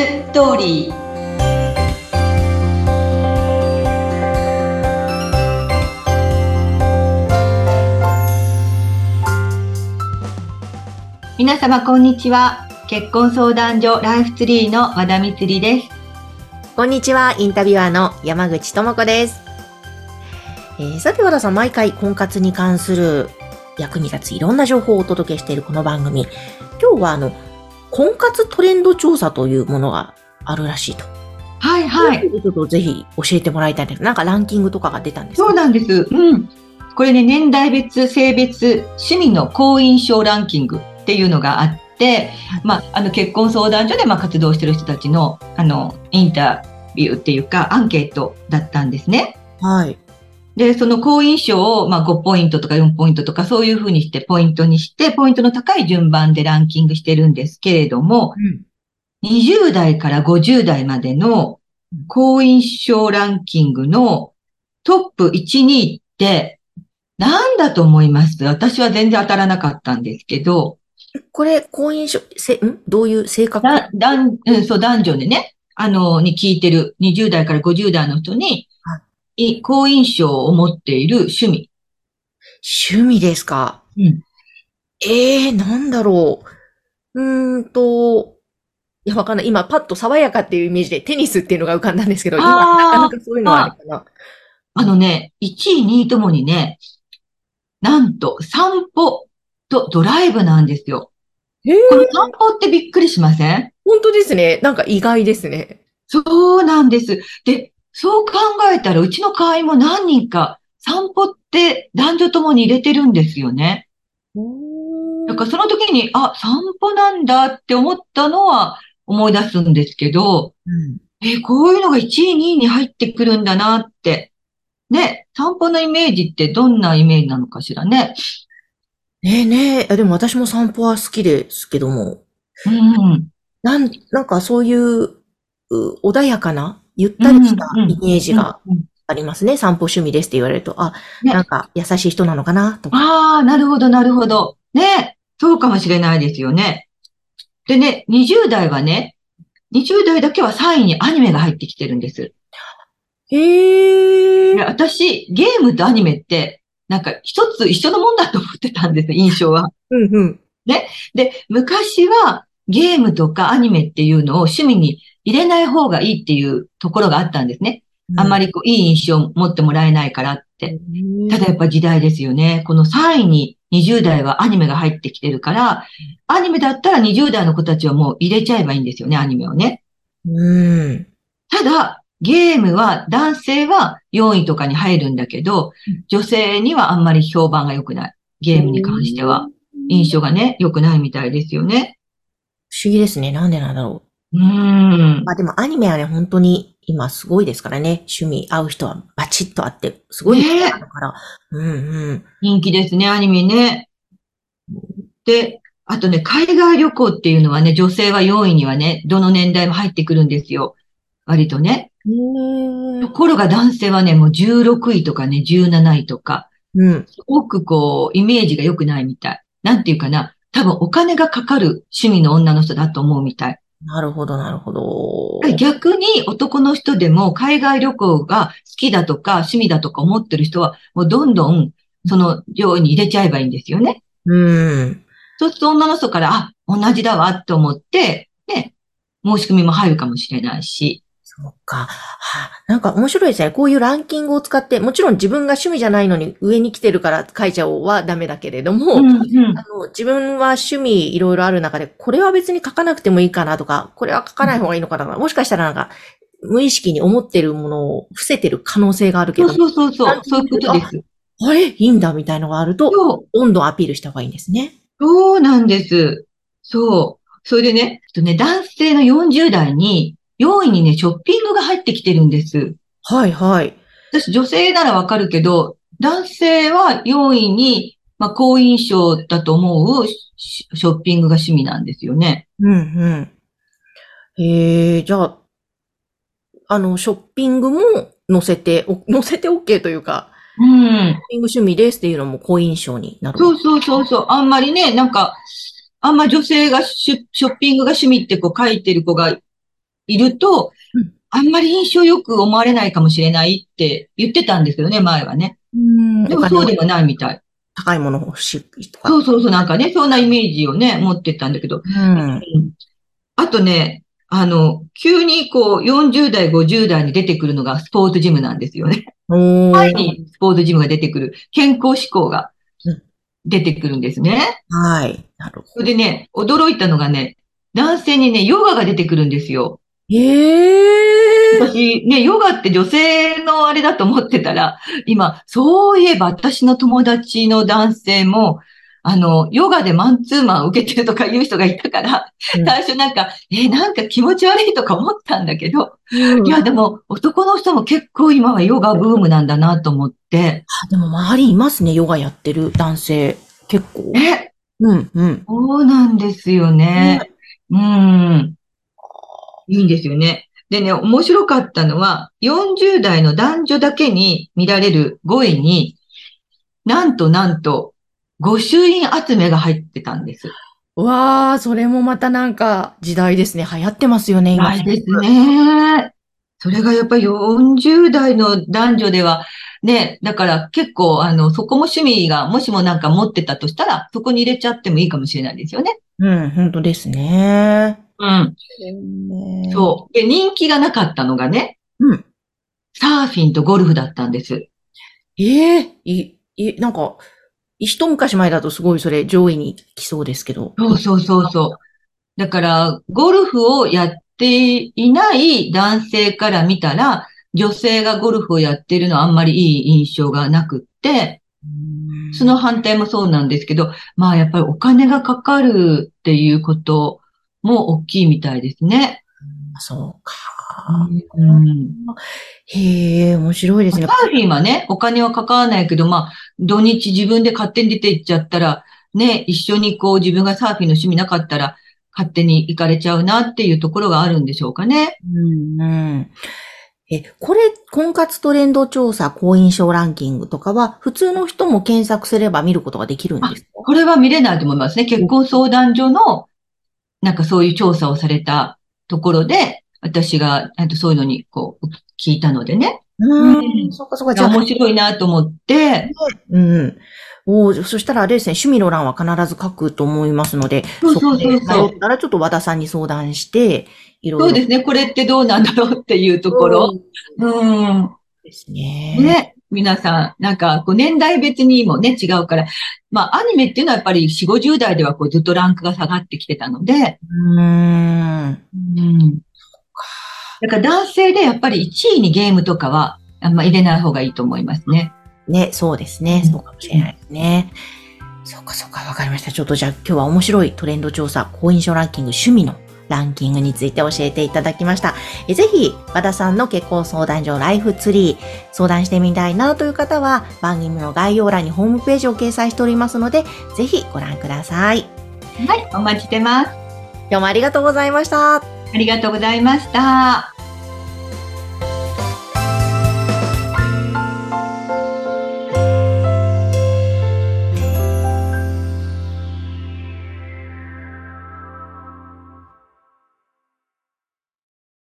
ストーリー皆様こんにちは結婚相談所ライフツリーの和田光ですこんにちは、インタビュアーの山口智子です。えーさて和田さん、毎回婚活に関する役に立ついろんな情報をお届けしているこの番組。今日はあの、婚活トレンド調査というものがあるらしいと。はいはいちょっとぜひ教えてもらいたいんです。なんかランキングとかが出たんですかそうなんですうんこれね年代別性別趣味の好印象ランキングっていうのがあって、まあ、あの結婚相談所でまあ活動してる人たちのあのインタビューっていうかアンケートだったんですね。はい。で、その好印象を、まあ、5ポイントとか4ポイントとかそういうふうにしてポイントにして、ポイントの高い順番でランキングしてるんですけれども、20代から50代までの好印象ランキングのトップ1、2って何だと思います？私は全然当たらなかったんですけど、これ、婚姻書、せ、ん？どういう性格？だ、だん、うん、そう、男女でね、あの、に聞いてる20代から50代の人に、い好印象を持っている趣味。趣味ですか？うん。ええー、なんだろう。うーんと、いや、わかんない。今、パッと爽やかっていうイメージでテニスっていうのが浮かんだんですけど、今、なかなかそういうのはあるかな。あのね、1位、2位ともにね、なんと散歩とドライブなんですよ。ええこの散歩ってびっくりしません？本当ですね。なんか意外ですね。そうなんです。で、そう考えたら、うちの会員も何人か散歩って男女ともに入れてるんですよね。だからその時に、あ、散歩なんだって思ったのは思い出すんですけど、うんえ、こういうのが1位、2位に入ってくるんだなって。ね、散歩のイメージってどんなイメージなのかしらね。ねえねえ。でも私も散歩は好きですけども、うん。なん、なんかそういう、う穏やかな、ゆったりしたイメージがうんありますね。散歩趣味ですって言われると、あ、ねなんか優しい人なのかな、とか。ああ、なるほど、なるほど。ね、そうかもしれないですよね。でね、20代はね、20代だけは3位にアニメが入ってきてるんです。へえで私、ゲームとアニメって、なんか一つ一緒のもんだと思ってたんです、印象は。うんうん。で、昔はゲームとかアニメっていうのを趣味に入れない方がいいっていうところがあったんですね。あんまり。りこういい印象を持ってもらえないからって。ただやっぱ時代ですよね。この3位に20代はアニメが入ってきてるから、アニメだったら20代の子たちはもう入れちゃえばいいんですよね、アニメをね。うん。ただ、ゲームは、男性は4位とかに入るんだけどうん、女性にはあんまり評判が良くない。ゲームに関しては。印象がね、良くないみたいですよね。不思議ですね。なんでなんだろうーんう。。まあでもアニメはね、本当に今すごいですからね。趣味合う人はバチッとあって、すごい人だから。うんうん。人気ですね、アニメね。で、あとね、海外旅行っていうのはね、女性は4位にはね、どの年代も入ってくるんですよ。割とね。ところが男性はね、もう16位とかね、17位とか、うん。すごくこう、イメージが良くないみたい。なんていうかな、多分お金がかかる趣味の女の人だと思うみたい。なるほど、なるほど。逆に男の人でも海外旅行が好きだとか趣味だとか思ってる人は、もうどんどんその上位に入れちゃえばいいんですよね。うん。そうすると女の人から、あ、同じだわって思って、ね、申し込みも入るかもしれないし。そうか。はあ、なんか面白いですね。こういうランキングを使って、もちろん自分が趣味じゃないのに上に来てるから書いちゃおうはダメだけれども、うんうんあの自分は趣味いろいろある中で、これは別に書かなくてもいいかなとか、これは書かない方がいいのかな。もしかしたらなんか、無意識に思ってるものを伏せてる可能性があるけど、そうそうそうそう、そういうことです。あれ？いいんだみたいのがあると、どんどんアピールした方がいいんですね。そうなんです。そう。それでね、とね、男性の40代に、4位にね、ショッピングが入ってきてるんです。はいはい。私、女性ならわかるけど、男性は4位に、まあ、好印象だと思うシショッピングが趣味なんですよね。うんうん。えー、じゃあ、あの、ショッピングも載せて、お 載せて OK というか、うん。ショッピング趣味ですっていうのも好印象になる。そうそうそうそう。あんまりね、なんか、あんま女性がショッピングが趣味ってこう書いてる子がいると、うんあんまり印象よく思われないかもしれないって言ってたんですよね、前はね。うん。でもそうでもないみたい。高いもの欲しいとか。そうそうそう、なんかね、そんなイメージをね、持ってたんだけど。うん。うんあとね、あの、急にこう、40代、50代に出てくるのがスポーツジムなんですよね。お前にスポーツジムが出てくる、健康志向がうん出てくるんですね。はい。なるほそれでね、驚いたのがね、男性にね、ヨガが出てくるんですよ。ど。ええ私ね、ヨガって女性のあれだと思ってたら、今、そういえば私の友達の男性も、あの、ヨガでマンツーマン受けてるとかいう人がいたから、うん最初なんか、え、なんか気持ち悪いとか思ったんだけど、うんいや、でも男の人も結構今はヨガブームなんだなと思って、あでも周りいますね、ヨガやってる男性。結構。え、うん、うん。そうなんですよね。うん。いいんですよね。でね、面白かったのは、40代の男女だけに見られる5位に、なんとなんと、御朱印集めが入ってたんです。わあ、それもまたなんか時代ですね。流行ってますよね、今。ないですね。それがやっぱり40代の男女では、ね、だから結構、あの、そこも趣味が、もしもなんか持ってたとしたら、そこに入れちゃってもいいかもしれないですよね。うん、本当ですね。うん。う。そう。で、人気がなかったのがね、うん。サーフィンとゴルフだったんです。ええい、い、なんか、一昔前だとすごいそれ上位に来そうですけど。そうそうそうそう。だから、ゴルフをやっていない男性から見たら、女性がゴルフをやってるのはあんまりいい印象がなくって、その反対もそうなんですけど、まあやっぱりお金がかかるっていうことも大きいみたいですね。そうか。うん、へえ、面白いですね。サーフィンはね、お金はかからないけど、まあ、土日自分で勝手に出て行っちゃったら、ね、一緒にこう自分がサーフィンの趣味なかったら、勝手に行かれちゃうなっていうところがあるんでしょうかね。うんうん。え、これ、婚活トレンド調査、好印象ランキングとかは、普通の人も検索すれば見ることができるんですか？これは見れないと思いますね。結婚相談所の、なんかそういう調査をされたところで、私が、あとそういうのにこう、聞いたのでね。うんうんそっかそっか、じゃあ、面白いなと思って、うん。おーそしたらあれですね、趣味の欄は必ず書くと思いますので、そうそうそうそうこで迷ったらちょっと和田さんに相談して、いろいろ。そうですね、これってどうなんだろうっていうところ。うん。ですね。ね。皆さん、なんか、こう年代別にもね、違うから。まあ、アニメっていうのはやっぱり4、50代ではこうずっとランクが下がってきてたので、うーん。うん。だから男性でやっぱり1位にゲームとかは、あんま入れない方がいいと思いますね。ね、そうですね。うんそうかもしれないですね。そうかそうか、わかりました。ちょっとじゃあ今日は面白いトレンド調査、好印象ランキング、趣味のランキングについて教えていただきました。えぜひ、和田さんの結婚相談所ライフツリー、相談してみたいなという方は、番組の概要欄にホームページを掲載しておりますので、ぜひご覧ください。はい、お待ちしてます。今日もありがとうございました。ありがとうございました。